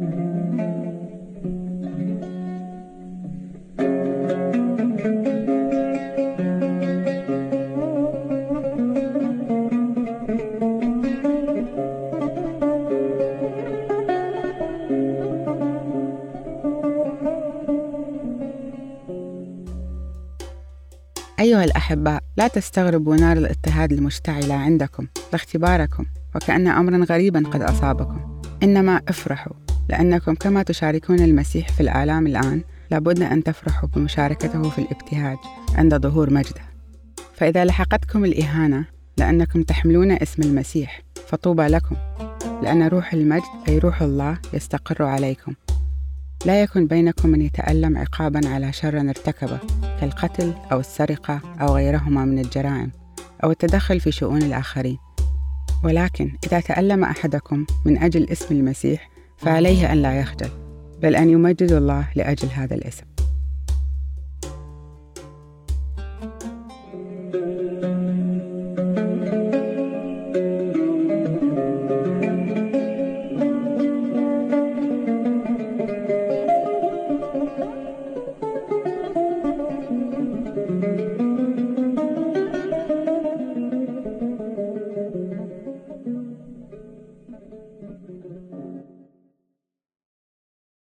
أيها الأحباء لا تستغربوا نار الإضطهاد المشتعلة عندكم لاختباركم وكأن أمرا غريبا قد أصابكم. إنما افرحوا. لأنكم كما تشاركون المسيح في الآلام الآن لابد أن تفرحوا بمشاركته في الابتهاج عند ظهور مجده. فإذا لحقتكم الإهانة لأنكم تحملون اسم المسيح فطوبى لكم لأن روح المجد أي روح الله يستقر عليكم. لا يكن بينكم من يتألم عقابا على شر ارتكبه كالقتل أو السرقة أو غيرهما من الجرائم أو التدخل في شؤون الآخرين. ولكن إذا تألم أحدكم من أجل اسم المسيح فعليه أن لا يخجل بل أن يمجد الله لأجل هذا الاسم.